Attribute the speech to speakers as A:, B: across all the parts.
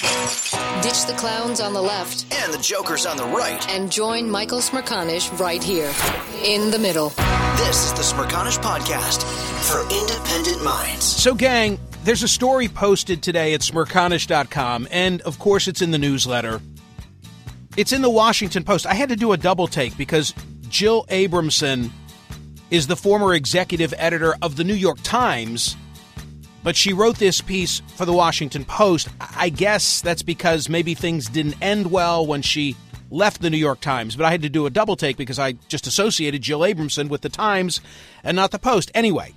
A: Ditch the clowns on the left
B: and the jokers on the right.
A: and join Michael Smerconish right here in the middle.
B: This is the Smerconish Podcast for independent minds.
C: So, gang, there's a story posted today at smerconish.com, and of course, it's in the newsletter. It's in the Washington Post. I had to do a double take because Jill Abramson is the former executive editor of the New York Times, but she wrote this piece for the Washington Post. I guess that's because maybe things didn't end well when she left the New York Times, but I had to do a double take because I just associated Jill Abramson with the Times and not the Post. Anyway,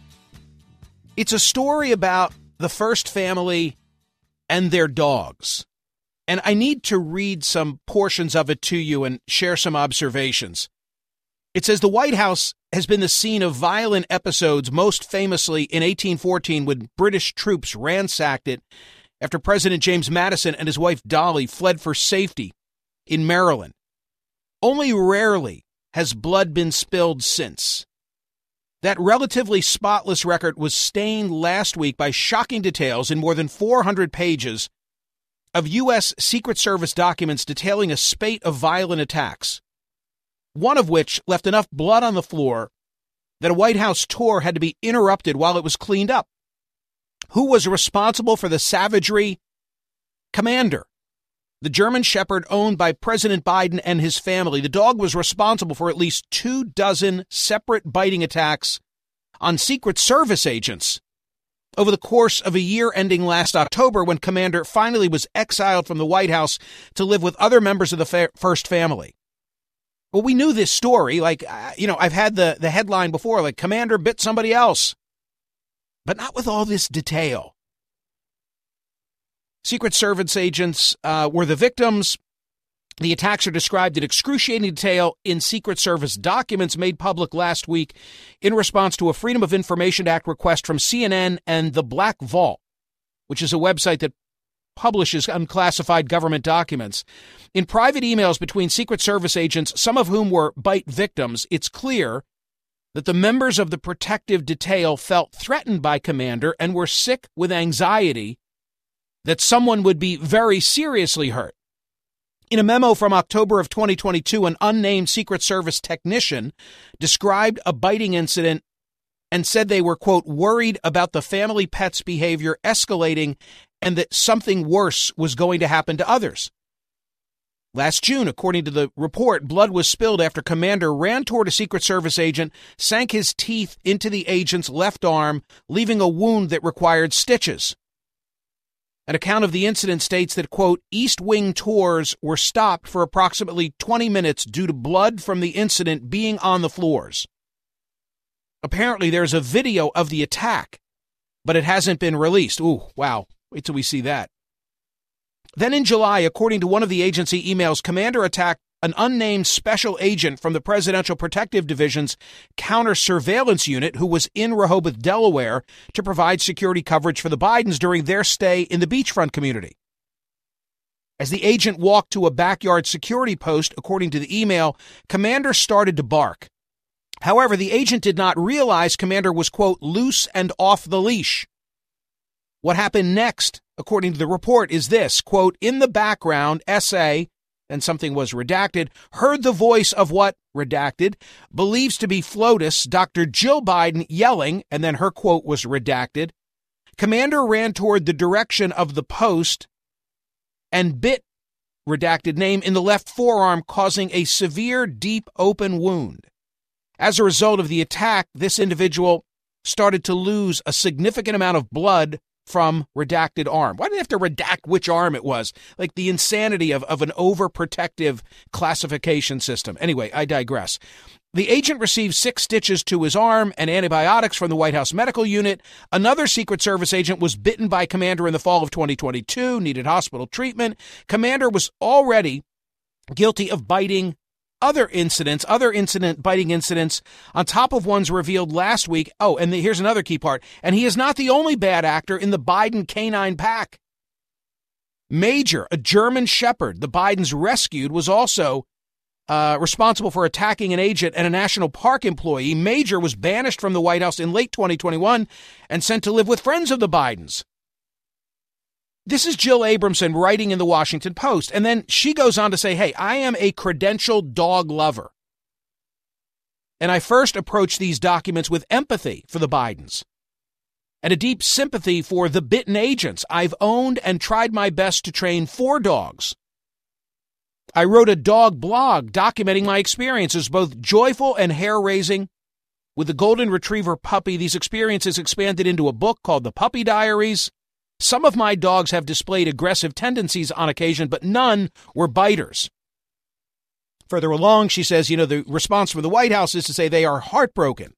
C: it's a story about the first family and their dogs. And I need to read some portions of it to you and share some observations. It says the White House has been the scene of violent episodes, most famously in 1814 when British troops ransacked it after President James Madison and his wife Dolley fled for safety in Maryland. Only rarely has blood been spilled since. That relatively spotless record was stained last week by shocking details in more than 400 pages of U.S. Secret Service documents detailing a spate of violent attacks, one of which left enough blood on the floor that a White House tour had to be interrupted while it was cleaned up. Who was responsible for the savagery? Commander, the German Shepherd owned by President Biden and his family. The dog was responsible for at least two dozen separate biting attacks on Secret Service agents over the course of a year ending last October when Commander finally was exiled from the White House to live with other members of the fa- first family. Well, we knew this story. Like, uh, you know, I've had the, the headline before, like, Commander bit somebody else, but not with all this detail. Secret Service agents uh, were the victims. The attacks are described in excruciating detail in Secret Service documents made public last week in response to a Freedom of Information Act request from CNN and the Black Vault, which is a website that publishes unclassified government documents. In private emails between Secret Service agents, some of whom were bite victims, it's clear that the members of the protective detail felt threatened by Commander and were sick with anxiety that someone would be very seriously hurt. In a memo from October of 2022, an unnamed Secret Service technician described a biting incident and said they were, quote, worried about the family pet's behavior escalating and that something worse was going to happen to others. Last June, according to the report, blood was spilled after Commander ran toward a Secret Service agent, sank his teeth into the agent's left arm, leaving a wound that required stitches. An account of the incident states that, quote, East Wing tours were stopped for approximately 20 minutes due to blood from the incident being on the floors. Apparently, there's a video of the attack, but it hasn't been released. Ooh, wow. Wait till we see that. Then in July, according to one of the agency emails, Commander attacked an unnamed special agent from the Presidential Protective Division's counter surveillance unit who was in Rehoboth, Delaware to provide security coverage for the Bidens during their stay in the beachfront community. As the agent walked to a backyard security post, according to the email, Commander started to bark. However, the agent did not realize Commander was, quote, loose and off the leash. What happened next, according to the report, is this quote, in the background, SA, and something was redacted, heard the voice of what, redacted, believes to be FLOTUS, Dr. Jill Biden yelling, and then her quote was redacted. Commander ran toward the direction of the post and bit redacted name in the left forearm, causing a severe, deep, open wound. As a result of the attack, this individual started to lose a significant amount of blood from redacted arm. Why did they have to redact which arm it was? Like the insanity of, of an overprotective classification system. Anyway, I digress. The agent received six stitches to his arm and antibiotics from the White House Medical Unit. Another Secret Service agent was bitten by Commander in the fall of 2022, needed hospital treatment. Commander was already guilty of biting other incidents, other incident biting incidents on top of ones revealed last week. Oh, and the, here's another key part. And he is not the only bad actor in the Biden canine pack. Major, a German shepherd the Bidens rescued, was also uh, responsible for attacking an agent and a national park employee. Major was banished from the White House in late 2021 and sent to live with friends of the Bidens. This is Jill Abramson writing in the Washington Post. And then she goes on to say, Hey, I am a credentialed dog lover. And I first approached these documents with empathy for the Bidens and a deep sympathy for the bitten agents. I've owned and tried my best to train four dogs I wrote a dog blog documenting my experiences, both joyful and hair raising. With the Golden Retriever puppy, these experiences expanded into a book called The Puppy Diaries. Some of my dogs have displayed aggressive tendencies on occasion, but none were biters. Further along, she says, you know, the response from the White House is to say they are heartbroken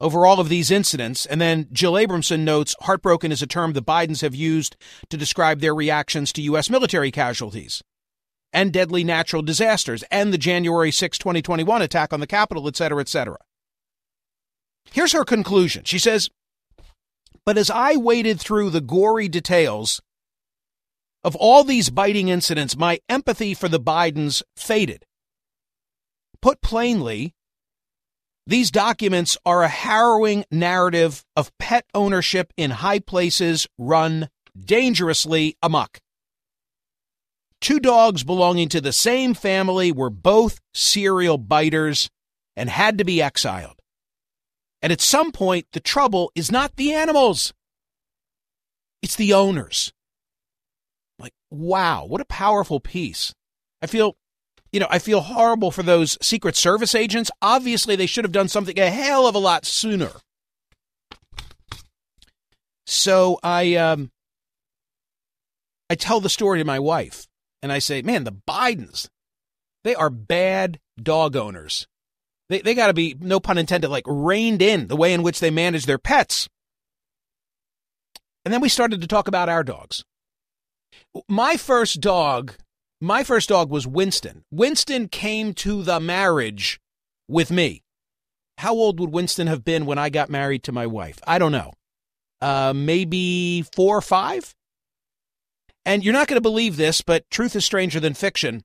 C: over all of these incidents. And then Jill Abramson notes heartbroken is a term the Bidens have used to describe their reactions to U.S. military casualties and deadly natural disasters and the January 6, 2021 attack on the Capitol, et cetera, et cetera. Here's her conclusion. She says, But as I waded through the gory details of all these biting incidents, my empathy for the Bidens faded. Put plainly, these documents are a harrowing narrative of pet ownership in high places run dangerously amok. Two dogs belonging to the same family were both serial biters and had to be exiled. And at some point, the trouble is not the animals, it's the owners. Like, wow, what a powerful piece. I feel, you know, I feel horrible for those Secret Service agents. Obviously, they should have done something a hell of a lot sooner. So I, um, I tell the story to my wife and I say, man, the Bidens, they are bad dog owners. They, they got to be, no pun intended, like reined in the way in which they manage their pets. And then we started to talk about our dogs. My first dog, my first dog was Winston. Winston came to the marriage with me. How old would Winston have been when I got married to my wife? I don't know. Uh, maybe four or five? And you're not going to believe this, but truth is stranger than fiction.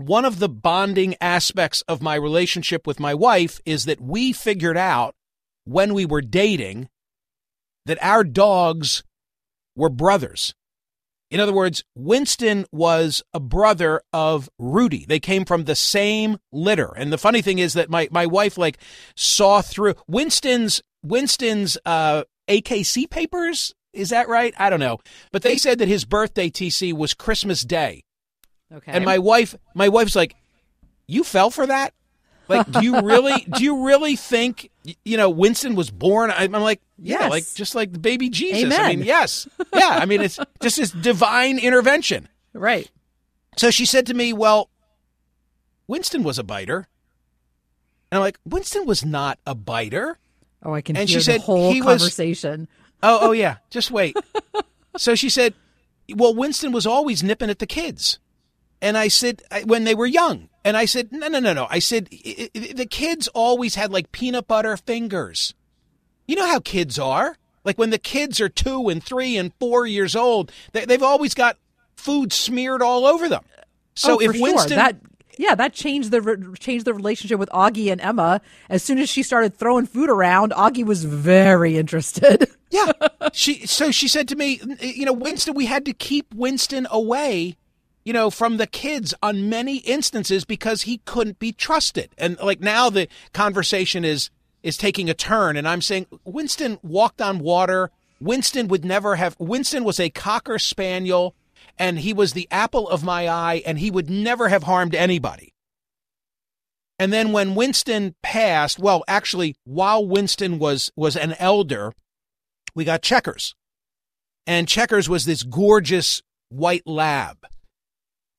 C: One of the bonding aspects of my relationship with my wife is that we figured out when we were dating that our dogs were brothers. In other words, Winston was a brother of Rudy. They came from the same litter. And the funny thing is that my, my wife like saw through Winston's Winston's uh, AKC papers is that right? I don't know. But they said that his birthday TC was Christmas Day.
D: Okay.
C: And my wife my wife's like, "You fell for that?" Like, do you really do you really think you know Winston was born? I'm like, yeah,
D: Yes.
C: like just like the baby Jesus.
D: Amen.
C: I mean, yes. Yeah, I mean it's just this divine intervention.
D: Right.
C: So she said to me, "Well, Winston was a biter." And I'm like, "Winston was not a biter."
D: Oh, I can
C: And she said
D: whole
C: he was- Oh, oh yeah. Just wait. so she said, "Well, Winston was always nipping at the kids," and I said, I- "When they were young," and I said, "No, no, no, no." I said, "I- I- "The kids always had like peanut butter fingers. You know how kids are. Like when the kids are two and three and four years old, they, they've always got food smeared all over them. So
D: oh,
C: if Winston,
D: that yeah, that changed the changed the relationship with Augie and Emma. As soon as she started throwing food around, Augie was very interested.
C: Yeah. she so she said to me, you know, Winston, we had to keep Winston away, you know, from the kids on many instances because he couldn't be trusted. And like now the conversation is is taking a turn and I'm saying Winston walked on water Winston would never have. Winston was a cocker spaniel, and he was the apple of my eye, and he would never have harmed anybody. And then when Winston passed, well, actually, while Winston was was an elder, we got Checkers, and Checkers was this gorgeous white lab.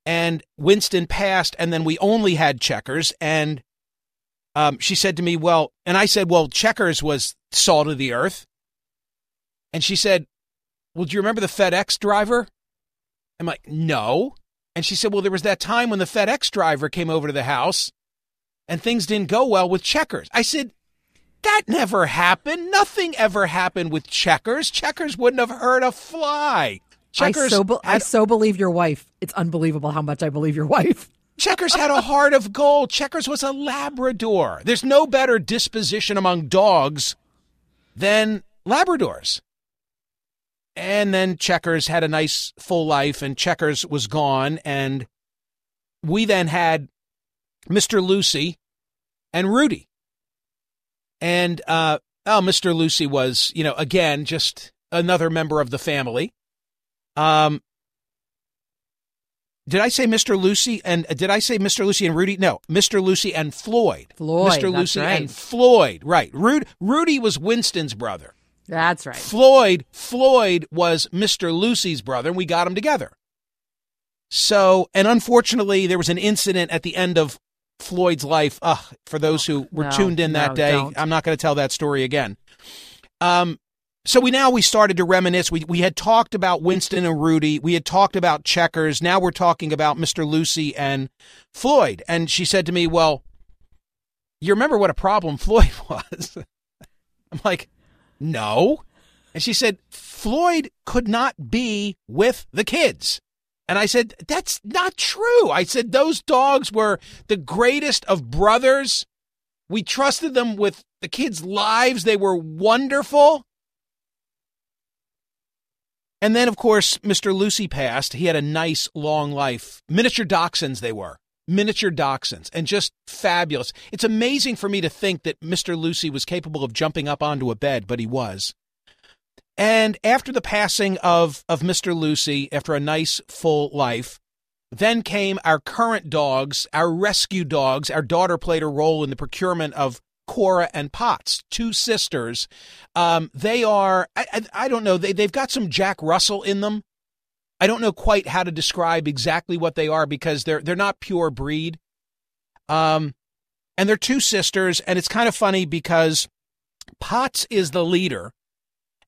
C: And Winston passed, and then we only had Checkers, and um, she said to me, Well, and I said, Well, Checkers was salt of the earth. And she said, Well, do you remember the FedEx driver? I'm like, No. And she said, Well, there was that time when the FedEx driver came over to the house and things didn't go well with Checkers. I said, That never happened. Nothing ever happened with Checkers. Checkers wouldn't have hurt a fly. Checkers
D: I so, be- I so believe your wife. It's unbelievable how much I believe your wife.
C: Checkers had a heart of gold. Checkers was a Labrador. There's no better disposition among dogs than Labradors. And then Checkers had a nice full life, and Checkers was gone. And we then had Mr. Lucy and Rudy. And, uh, oh, Mr. Lucy was, you know, again, just another member of the family. Um, did I say Mr. Lucy and uh, did I say Mr. Lucy and Rudy? No, Mr. Lucy and Floyd.
D: Floyd,
C: Mr. Lucy
D: right.
C: and Floyd. Right. Rudy, Rudy was Winston's brother.
D: That's right.
C: Floyd, Floyd was Mr. Lucy's brother, and we got them together. So, and unfortunately, there was an incident at the end of Floyd's life. Ugh, for those who were
D: No,
C: tuned in that
D: no,
C: day,
D: don't.
C: I'm not going to tell that story again. Um, so we now we started to reminisce. We we had talked about Winston and Rudy. We had talked about checkers. Now we're talking about Mr. Lucy and Floyd. And she said to me, "Well, you remember what a problem Floyd was?" I'm like, "No." And she said, "Floyd could not be with the kids." And I said, "That's not true." I said those dogs were the greatest of brothers. We trusted them with the kids' lives. They were wonderful. And then, of course, Mr. Lucy passed. He had a nice long life. Miniature dachshunds, they were. Miniature dachshunds, and just fabulous. It's amazing for me to think that Mr. Lucy was capable of jumping up onto a bed, but he was. And after the passing of, of Mr. Lucy, after a nice full life, then came our current dogs, our rescue dogs. Our daughter played a role in the procurement of Cora and Potts, two sisters. Um, they are, I, I, I don't know, they, they've got some Jack Russell in them. I don't know quite how to describe exactly what they are because they're they're not pure breed. Um, and they're two sisters, and it's kind of funny because Potts is the leader,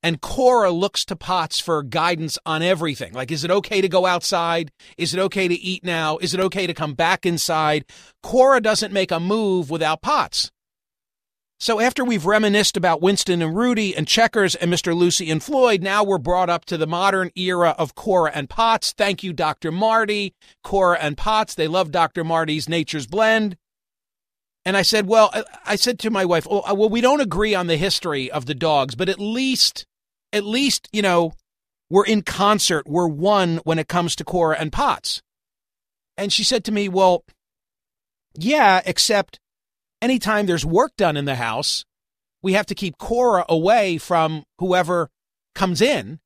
C: and Cora looks to Potts for guidance on everything. Like, is it okay to go outside? Is it okay to eat now? Is it okay to come back inside? Cora doesn't make a move without Potts. So after we've reminisced about Winston and Rudy and Checkers and Mr. Lucy and Floyd, now we're brought up to the modern era of Cora and Potts. Thank you, Dr. Marty. Cora and Potts, they love Dr. Marty's Nature's Blend. And I said, well, I- said to my wife, oh, uh, well, we don't agree on the history of the dogs, but at least, at least, you know, we're in concert. We're one when it comes to Cora and Potts. And she said to me, well, yeah, except anytime there's work done in the house, we have to keep Cora away from whoever comes in,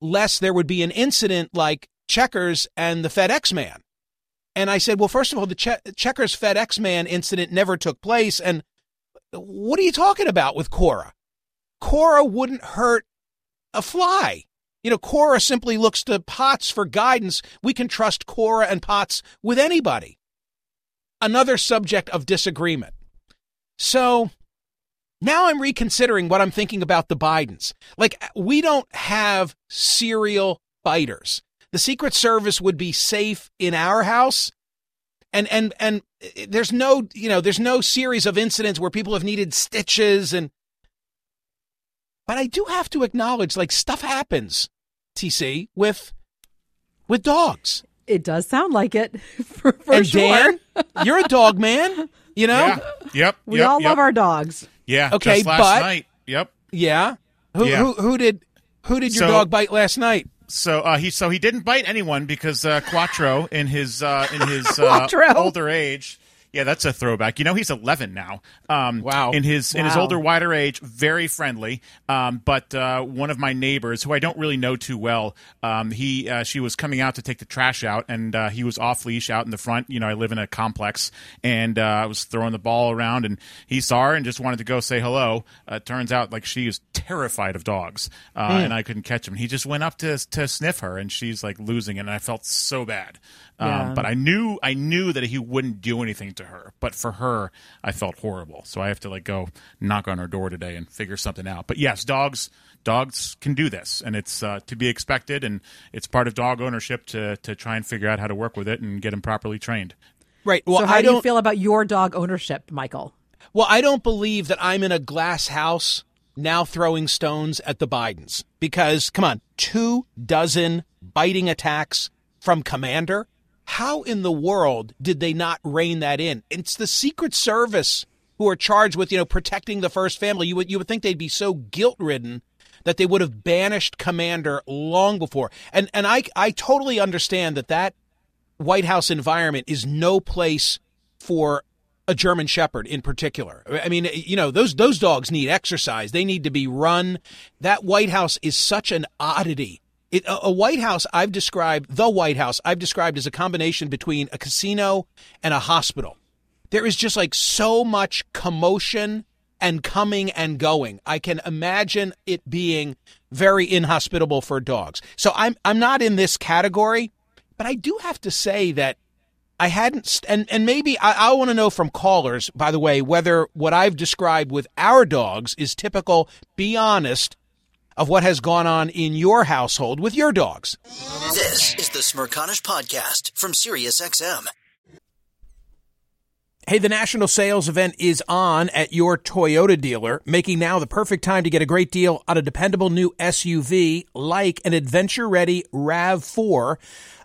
C: lest there would be an incident like Checkers and the FedEx man. And I said, well, first of all, the che- Checkers FedEx man incident never took place. And what are you talking about with Cora? Cora wouldn't hurt a fly. You know, Cora simply looks to Potts for guidance. We can trust Cora and Potts with anybody. Another subject of disagreement. So now I'm reconsidering what I'm thinking about the Bidens. Like, we don't have serial biters. The Secret Service would be safe in our house. And, and, and eh, there's no, you know, there's no series of incidents where people have needed stitches and, but I do have to acknowledge, like, stuff happens, TC, with, with dogs.
D: It does sound like it. For, for
C: and
D: sure.
C: Dan, you're a dog man, you know?
E: Yeah. Yep.
D: we
E: yep,
D: all
E: yep.
D: love our dogs.
E: Yeah.
C: Okay,
E: just last
C: but-
E: night. Yep.
C: Yeah. Who,
E: Yeah.
C: who, who did, who did your
E: So-
C: dog bite last night?
E: So uh, he so he didn't bite anyone because uh, Quattro in his uh, in his uh, older age Yeah, that's a throwback. You know, he's 11 now. Um,
C: wow.
E: In his in his older, wider age, very friendly. Um, but uh, one of my neighbors, who I don't really know too well, um, he uh, she was coming out to take the trash out, and uh, he was off leash out in the front. You know, I live in a complex, and uh, I was throwing the ball around, and he saw her and just wanted to go say hello. Uh, turns out, like she is terrified of dogs, uh, and I couldn't catch him. He just went up to to sniff her, and she's like losing it, and I felt so bad. Um,
D: Yeah.
E: But I knew I knew that he wouldn't do anything to her. But for her, I felt horrible. So I have to like go knock on her door today and figure something out. But yes, dogs dogs can do this, and it's uh, to be expected, and it's part of dog ownership to to try and figure out how to work with it and get them properly trained.
C: Right. Well,
D: so how
C: I
D: do
C: don't
D: you feel about your dog ownership, Michael?
C: Well, I don't believe that I'm in a glass house now throwing stones at the Bidens because, come on, two dozen biting attacks from Commander. How in the world did they not rein that in? It's the Secret Service who are charged with, you know, protecting the first family. You would you would think they'd be so guilt ridden that they would have banished Commander long before. And and I I totally understand that that White House environment is no place for a German Shepherd in particular. I mean, you know, those those dogs need exercise. They need to be run. That White House is such an oddity. It, a, a White House I've described, the White House I've described as a combination between a casino and a hospital. There is just like so much commotion and coming and going. I can imagine it being very inhospitable for dogs. So I'm I'm not in this category, but I do have to say that I hadn't, and and maybe I, I want to know from callers, by the way, whether what I've described with our dogs is typical. Be honest of what has gone on in your household with your dogs.
B: This is the Smerconish Podcast from SiriusXM.
C: Hey, the national sales event is on at your Toyota dealer, making now the perfect time to get a great deal on a dependable new SUV like an adventure ready RAV4.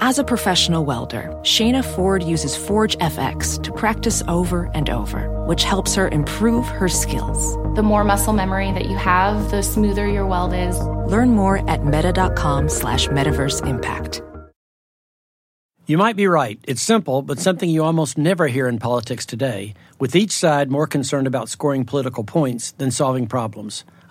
F: As a professional welder, Shayna Ford uses Forge FX to practice over and over, which helps her improve her skills.
G: The more muscle memory that you have, the smoother your weld is.
F: Learn more at meta.com slash metaverse impact.
H: You might be right. It's simple, but something you almost never hear in politics today, with each side more concerned about scoring political points than solving problems.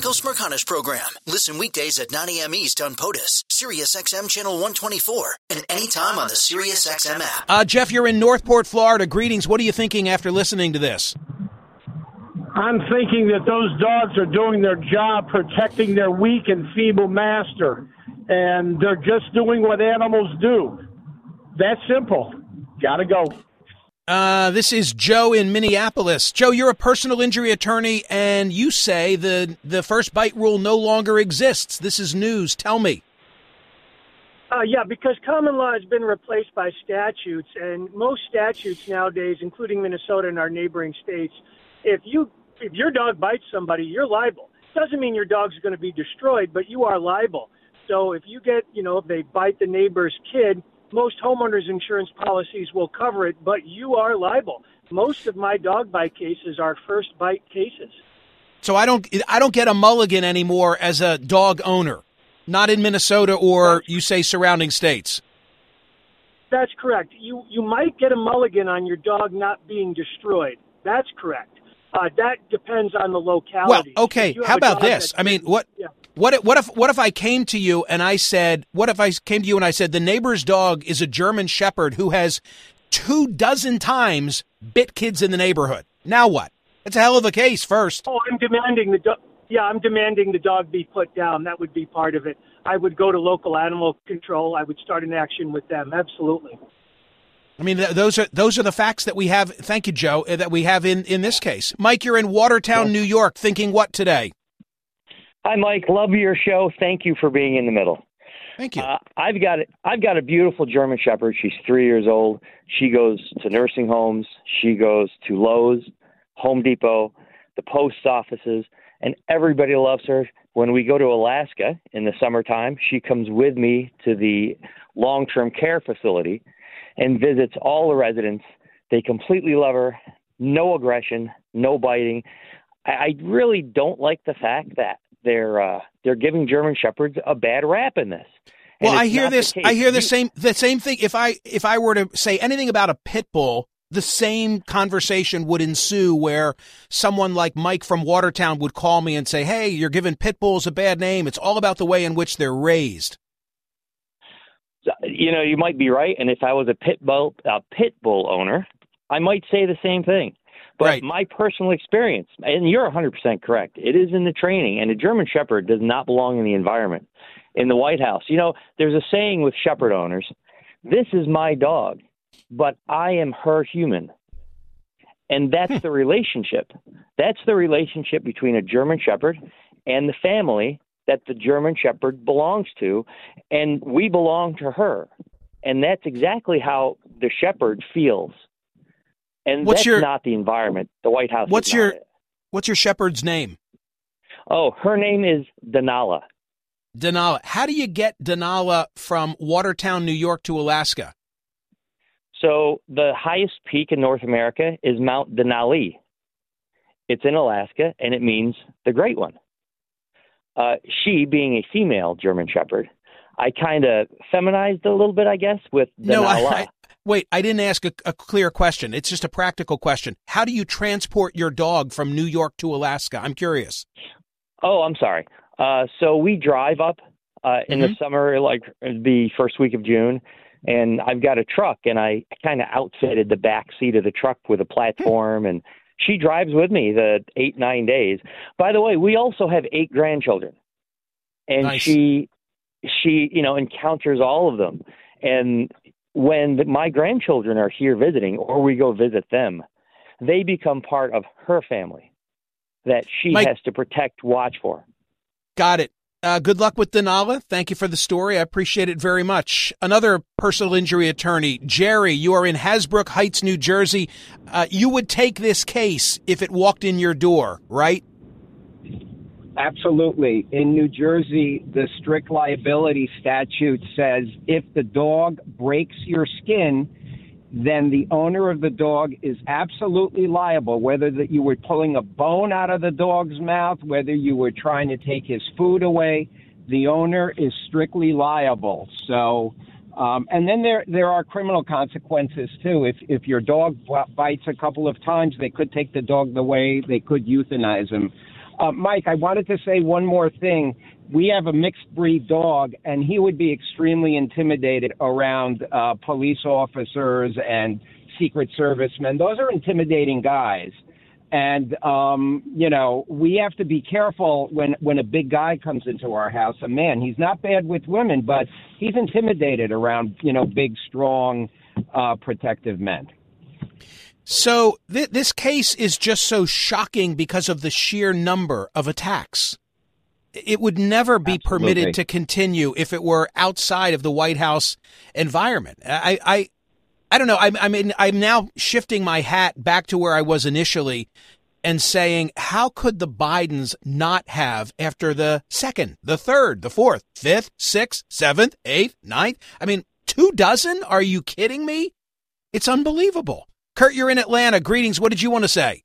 B: The Michael Smerconish Program. Listen weekdays at 9 a.m. East on POTUS, SiriusXM Channel 124, and anytime on the SiriusXM app.
C: Uh, Jeff, you're in Northport, Florida. Greetings. What are you thinking after listening to this?
I: I'm thinking that those dogs are doing their job protecting their weak and feeble master, and they're just doing what animals do. That's simple. Gotta go.
C: Uh, this is Joe in Minneapolis. Joe, you're a personal injury attorney, and you say the the first bite rule no longer exists. This is news. Tell me.
J: Uh, yeah, because common law has been replaced by statutes, and most statutes nowadays, including Minnesota and our neighboring states, if you if your dog bites somebody, you're liable. Doesn't mean your dog's going to be destroyed, but you are liable. So if you get, you know, if they bite the neighbor's kid, most homeowners insurance policies will cover it, but you are liable. Most of my dog bite cases are first bite cases.
C: So I don't I don't get a mulligan anymore as a dog owner. Not in Minnesota or you say surrounding states.
J: That's correct. You you might get a mulligan on your dog not being destroyed. That's correct. Uh, that depends on the locality.
C: Well, okay.
J: If you have
C: How about this? I mean, what
J: Yeah.
C: what if, what if what if I came to you and I said, what if I came to you and I said the neighbor's dog is a German shepherd who has two dozen times bit kids in the neighborhood. Now what? It's a hell of a case first.
J: Oh, I'm demanding the dog. Yeah, I'm demanding the dog be put down. That would be part of it. I would go to local animal control. I would start an action with them. Absolutely.
C: I mean, th- those are those are the facts that we have. Thank you, Joe. uh, That we have in in this case. Mike, you're in Watertown, New York. Thinking what today?
K: Hi, Mike. Love your show. Thank you for being in the middle.
C: Thank you.
K: Uh, I've got I've got a beautiful German Shepherd. She's three years old. She goes to nursing homes. She goes to Lowe's, Home Depot, the post offices, and everybody loves her. When we go to Alaska in the summertime, she comes with me to the long-term care facility and visits all the residents. They completely love her. No aggression, no biting. I, I really don't like the fact that they're uh, they're giving German shepherds a bad rap in this. And
C: Well, I hear this. I hear the same the same thing. If I if I were to say anything about a pit bull, the same conversation would ensue where someone like Mike from Watertown would call me and say, "Hey, you're giving pit bulls a bad name. It's all about the way in which they're raised."
K: You know, you might be right. And if I was a pit bull a pit bull owner, I might say the same thing. But my personal experience, and you're 100% correct, it is in the training. And a German Shepherd does not belong in the environment. In the White House, you know, there's a saying with Shepherd owners this is my dog, but I am her human. And that's hmm. the relationship. That's the relationship between a German Shepherd and the family that the German Shepherd belongs to. And we belong to her. And that's exactly how the Shepherd feels. And
C: What's
K: that's
C: your-
K: not the environment. The White House.
C: What's your
K: it.
C: What's your shepherd's name?
K: Oh, her name is Denala.
C: Denala. How do you get Denala from Watertown, New York to Alaska?
K: So the highest peak in North America is Mount Denali. It's in Alaska, and it means the Great One. Uh, she, being a female German Shepherd, I kind of feminized a little bit, I guess, with Denala.
C: No, I, I wait. I didn't ask a, a clear question. It's just a practical question. How do you transport your dog from New York to Alaska? I'm curious.
K: Oh, I'm sorry. Uh, so we drive up uh, in the summer, like the first week of June, and I've got a truck, and I kind of outfitted the back seat of the truck with a platform, and she drives with me the eight nine days. By the way, we also have eight grandchildren, and
L: Nice.
K: she she you know encounters all of them, and when the, my grandchildren are here visiting, or we go visit them, they become part of her family that she
C: Mike-
K: has to protect, watch for.
C: Got it. Uh, good luck with Denala. Thank you for the story. I appreciate it very much. Another personal injury attorney, Jerry, you are in Hasbrouck Heights, New Jersey. Uh, you would take this case if it walked in your door, right?
L: Absolutely. In New Jersey, the strict liability statute says if the dog breaks your skin, then the owner of the dog is absolutely liable, whether that you were pulling a bone out of the dog's mouth, whether you were trying to take his food away, the owner is strictly liable. So, um, and then there there are criminal consequences too. If if your dog bites a couple of times, they could take the dog away. They could euthanize him. Uh, Mike, I wanted to say one more thing. We have a mixed breed dog, and he would be extremely intimidated around uh, police officers and Secret Servicemen. Those are intimidating guys. And um, you know, we have to be careful when when a big guy comes into our house. A man, he's not bad with women, but he's intimidated around you know big, strong, uh, protective men.
C: So th- this case is just so shocking because of the sheer number of attacks. It would never be permitted to continue if it were outside of the White House environment. I, I, I don't know. I, I mean, I'm now shifting my hat back to where I was initially and saying, how could the Bidens not have after the second, the third, the fourth, fifth, sixth, seventh, eighth, ninth? I mean, two dozen? Are you kidding me? It's unbelievable. Kurt, you're in Atlanta. Greetings. What did you want to say?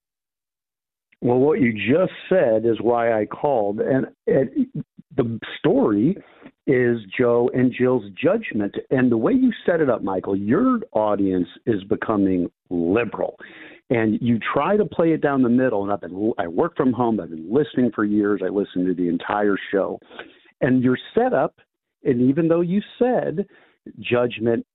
M: Well, what you just said is why I called, and it, the story is Joe and Jill's judgment. And the way you set it up, Michael, your audience is becoming liberal. and you try to play it down the middle. And I've been I work from home. I've been listening for years. I listened to the entire show, and your setup. And even though you said judgment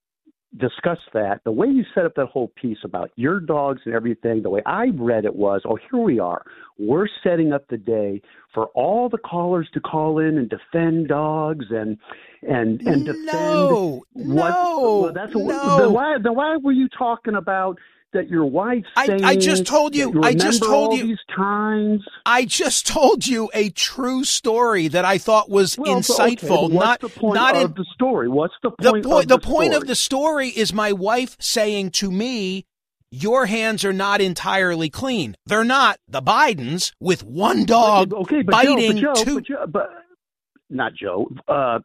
M: discuss that. The way you set up that whole piece about your dogs and everything, the way I read it was, oh, here we are. We're setting up the day for all the callers to call in and defend dogs and and and defend
C: no,
M: what.
C: No,
M: well, that's
C: no.
M: Then why then why were you talking about? That your wife saying
C: I, I just told you. I just told you.
M: these times.
C: I just told you a true story that I thought was
M: Well, okay,
C: insightful.
M: what's
C: not
M: the point
C: not
M: of
C: in,
M: the story? What's the
C: the
M: point?
C: point.
M: of
C: The,
M: the
C: point
M: story?
C: of the story is my wife saying to me, "Your hands are not entirely clean. They're not." The Bidens with one dog
M: okay, but
C: biting
M: Joe, but Joe,
C: two.
M: but, Joe, but not Joe, uh,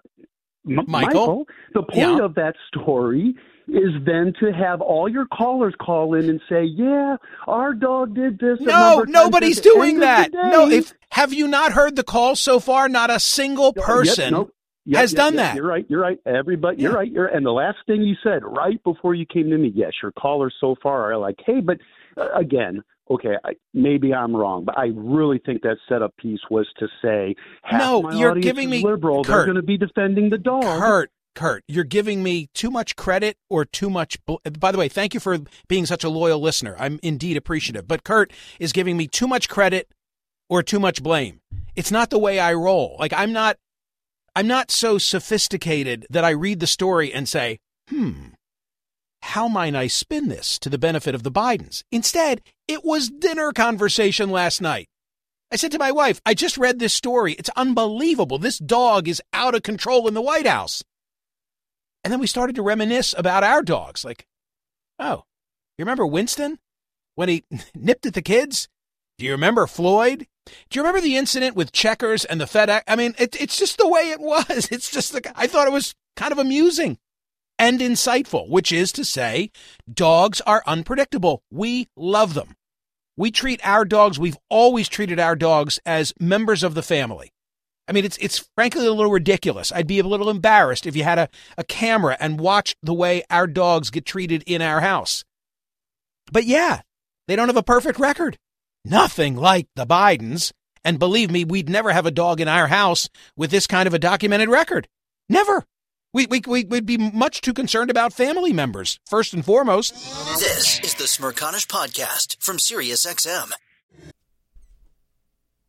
M: M-
C: Michael?
M: The point
C: Yeah.
M: of that story is then to have all your callers call in and say, "Yeah, our dog did this."
C: No, nobody's doing that. No, if have you not heard the call so far? Not a single
M: Yep,
C: person
M: nope. Yep,
C: has
M: yep,
C: done
M: yep,
C: that.
M: You're right. You're right. Everybody. You're right. You're, and the last thing you said right before you came to me, yes, your callers so far are like, "Hey," but uh, again. Okay, I, maybe I'm wrong, but I really think that setup piece was to say,
C: No, you're giving me-
M: liberal. They're going to be defending the dog.
C: Kurt, Kurt, you're giving me too much credit or too much. Bl- By the way, thank you for being such a loyal listener. I'm indeed appreciative. But Kurt is giving me too much credit or too much blame. It's not the way I roll. Like I'm not, I'm not so sophisticated that I read the story and say, hmm, how might I spin this to the benefit of the Bidens? Instead, it was dinner conversation last night. I said to my wife, I just read this story. It's unbelievable. This dog is out of control in the White House. And then we started to reminisce about our dogs. Like, oh, you remember Winston when he nipped at the kids? Do you remember Floyd? Do you remember the incident with Checkers and the FedEx? I mean, it, it's just the way it was. It's just the, I thought it was kind of amusing and insightful, which is to say, dogs are unpredictable. We love them. We treat our dogs, we've always treated our dogs as members of the family. I mean, it's it's frankly a little ridiculous. I'd be a little embarrassed if you had a, a camera and watched the way our dogs get treated in our house. But yeah, they don't have a perfect record. Nothing like the Bidens. And believe me, we'd never have a dog in our house with this kind of a documented record. Never. We, we, we, would be much too concerned about family members, first and foremost.
B: This is the Smerconish Podcast from SiriusXM.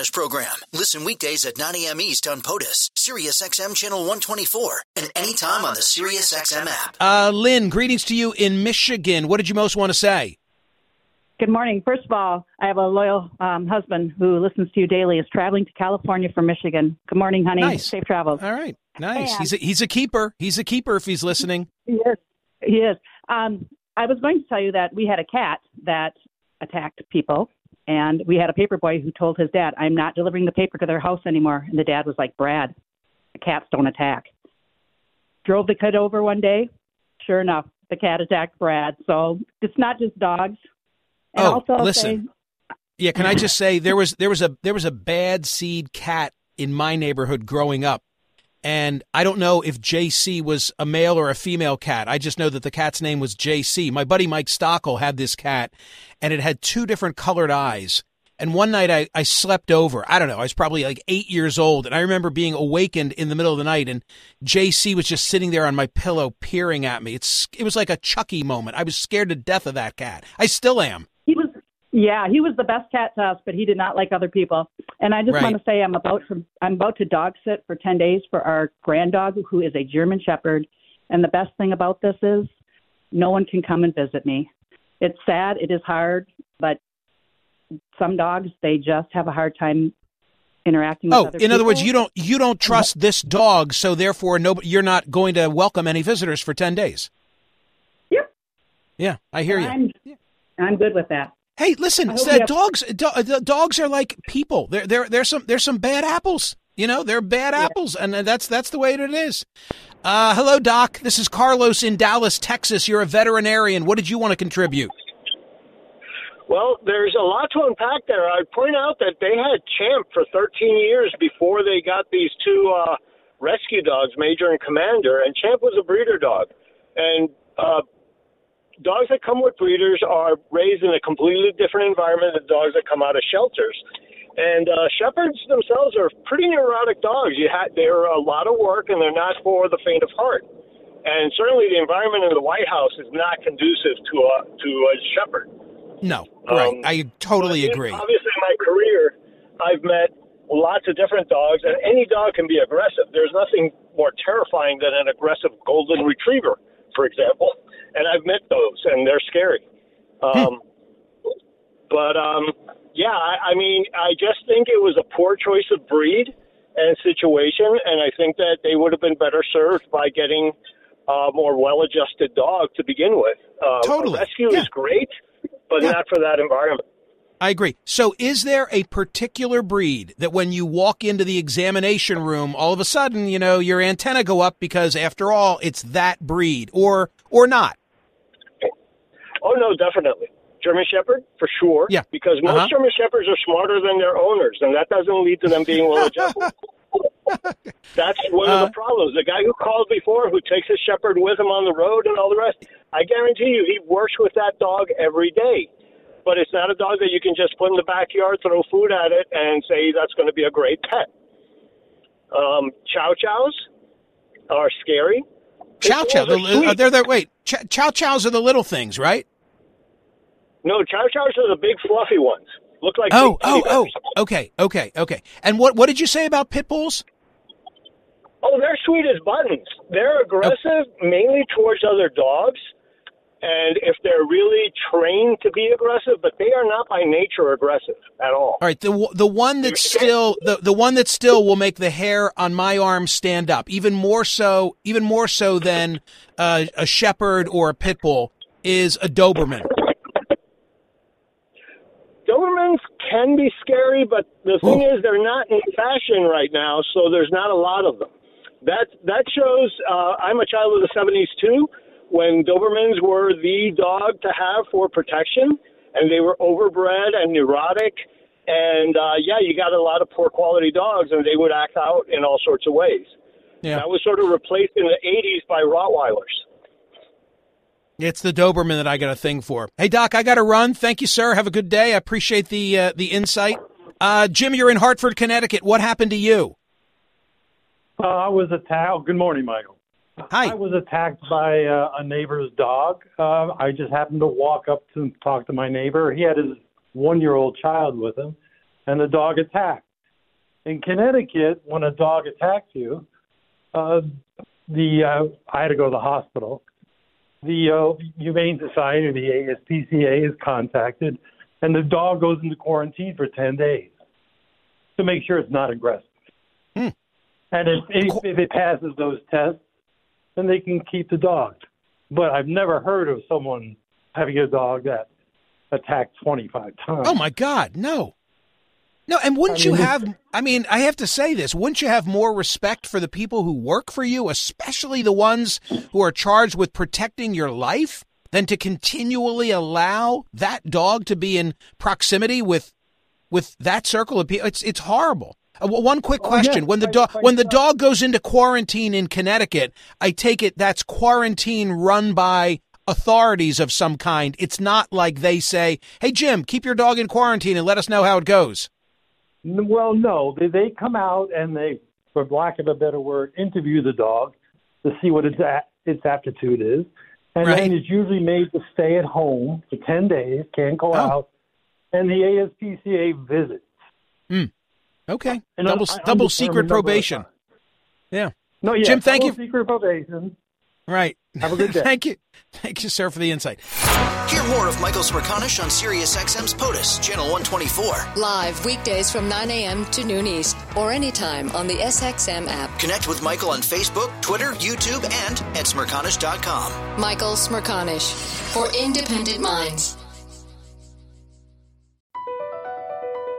B: Michael Program. Listen weekdays at 9 a.m. East on POTUS, SiriusXM Channel 124, and anytime on the SiriusXM app.
C: Uh, Lynn, greetings to you in Michigan. What did you most want to say?
N: Good morning. First of all, I have a loyal um, husband who listens to you daily. Is traveling to California from Michigan. Good morning, honey.
C: Nice.
N: Safe travels.
C: All right, nice.
N: And-
C: He's a, he's a keeper. He's a keeper if he's listening.
N: Yes, he is. Um, I was going to tell you that we had a cat that attacked people, and we had a paper boy who told his dad, "I'm not delivering the paper to their house anymore." And the dad was like, "Brad, cats don't attack." Drove the kid over one day. Sure enough, the cat attacked Brad. So it's not just dogs. And
C: oh,
N: also
C: listen.
N: Say,
C: yeah, can I just say there was there was a there was a bad seed cat in my neighborhood growing up. And I don't know if JC was a male or a female cat. I just know that the cat's name was JC. My buddy Mike Stockel had this cat, and it had two different colored eyes. And one night I, I slept over. I don't know. I was probably like eight years old. And I remember being awakened in the middle of the night and JC was just sitting there on my pillow peering at me. It's, it was like a Chucky moment. I was scared to death of that cat. I still am.
N: Yeah, he was the best cat to us, but he did not like other people. And I just
C: Right.
N: want to say I'm about to, I'm about to dog sit for 10 days for our grand dog who is a German Shepherd. And the best thing about this is no one can come and visit me. It's sad. It is hard, but some dogs, they just have a hard time interacting with
C: Oh, in other words, you don't you don't trust this dog, so therefore no, you're not going to welcome any visitors for ten days.
N: Yep.
C: Yeah, I hear you.
N: I'm, I'm good with that.
C: Hey, listen,
N: I
C: uh,
N: have-
C: dogs do, uh, dogs are like people. There there there's some there's some bad apples. You know, they're bad apples, and that's that's the way it is. Uh, hello, Doc. This is Carlos in Dallas, Texas. You're a veterinarian. What did you want to contribute?
O: Well, there's a lot to unpack there. I'd point out that they had Champ for 13 years before they got these two uh, rescue dogs, Major and Commander, and Champ was a breeder dog. And uh, dogs that come with breeders are raised in a completely different environment than dogs that come out of shelters. And uh, shepherds themselves are pretty neurotic dogs. You ha- they're a lot of work, and they're not for the faint of heart. And certainly, the environment in the White House is not conducive to a to a shepherd.
C: No, right.
O: Um,
C: I totally agree.
O: Obviously, in my career, I've met lots of different dogs, and any dog can be aggressive. There's nothing more terrifying than an aggressive golden retriever, for example. And I've met those, and they're scary. Um, but um, yeah, I, I mean, I just think it was a poor choice of breed and situation, and I think that they would have been better served by getting a more well-adjusted dog to begin with. Um,
C: Totally,
O: rescue is great, but not for that environment.
C: I agree. So, is there a particular breed that when you walk into the examination room, all of a sudden, you know, your antenna go up because, after all, it's that breed, or or not?
O: Oh no, definitely. German Shepherd for sure.
C: Yeah.
O: Because most
C: Uh-huh.
O: German Shepherds are smarter than their owners, and that doesn't lead to them being well adjusted. That's one of
C: Uh,
O: the problems. The guy who called before, who takes his shepherd with him on the road and all the rest, I guarantee you, he works with that dog every day. But it's not a dog that you can just put in the backyard, throw food at it, and say that's going to be a great pet. Um, chow chows are scary.
C: Chow chow. The, uh, they're the wait. Ch- chow chows are the little things, right?
O: No, chow chows are the big fluffy ones. Look like
C: Oh,
O: big
C: oh, oh. Okay, okay, okay. And what what did you say about pit bulls?
O: Oh, they're sweet as buttons. They're aggressive mainly towards other dogs, and if they're really trained to be aggressive, but they are not by nature aggressive at all.
C: All right, the the one that still the, the one that still will make the hair on my arm stand up, even more so, even more so than uh, a shepherd or a pit bull, is a Doberman.
O: Dobermans can be scary, but the thing is, they're not in fashion right now, so there's not a lot of them. That that shows. Uh, I'm a child of the '70s too, when Dobermans were the dog to have for protection, and they were overbred and neurotic. And uh, yeah, you got a lot of poor quality dogs, and they would act out in all sorts of ways.
C: Yeah.
O: That was sort of replaced in the '80s by Rottweilers.
C: It's the Doberman that I got a thing for. Hey Doc, I got to run. Thank you, sir. Have a good day. I appreciate the uh, the insight. Uh, Jim, you're in Hartford, Connecticut. What happened to you?
P: Uh, I was a towel. Good morning, Michael.
C: Hi.
P: I was attacked by uh, a neighbor's dog. Uh, I just happened to walk up to talk to my neighbor. He had his one-year-old child with him, and the dog attacked. In Connecticut, when a dog attacks you, uh, the uh, I had to go to the hospital. The uh, Humane Society, the ASPCA, is contacted, and the dog goes into quarantine for ten days to make sure it's not aggressive. And if, if, if it passes those tests, then they can keep the dog. But I've never heard of someone having a dog that attacked 25 times.
C: Oh my God, no, No, and wouldn't
P: I
C: you have? I mean, I have to say this. Wouldn't you have more respect for the people who work for you, especially the ones who are charged with protecting your life, than to continually allow that dog to be in proximity with with that circle of people? It's it's horrible. Uh, one quick
P: Oh,
C: question:
P: yes,
C: when the dog when the dog goes into quarantine in Connecticut, I take it that's quarantine run by authorities of some kind. It's not like they say, "Hey Jim, keep your dog in quarantine and let us know how it goes."
P: Well, no, they they come out and they, for lack of a better word, interview the dog to see what its a- its aptitude is, and
C: Right.
P: then it's usually made to stay at home for ten days, can't go
C: Oh.
P: out, and the ASPCA visits.
C: Hmm. Okay.
P: And
C: double
P: un-
C: double secret probation. Yeah.
P: No, yeah,
C: Jim, thank
P: double
C: you.
P: Secret probation.
C: Right.
P: Have a good day.
C: thank you. Thank you, sir, for the insight.
B: Hear more of Michael Smerconish on SiriusXM's POTUS, Channel 124.
A: Live weekdays from 9 a.m. to noon East or anytime on the SXM app.
B: Connect with Michael on Facebook, Twitter, YouTube, and at Smerconish.com.
A: Michael Smerconish for independent minds.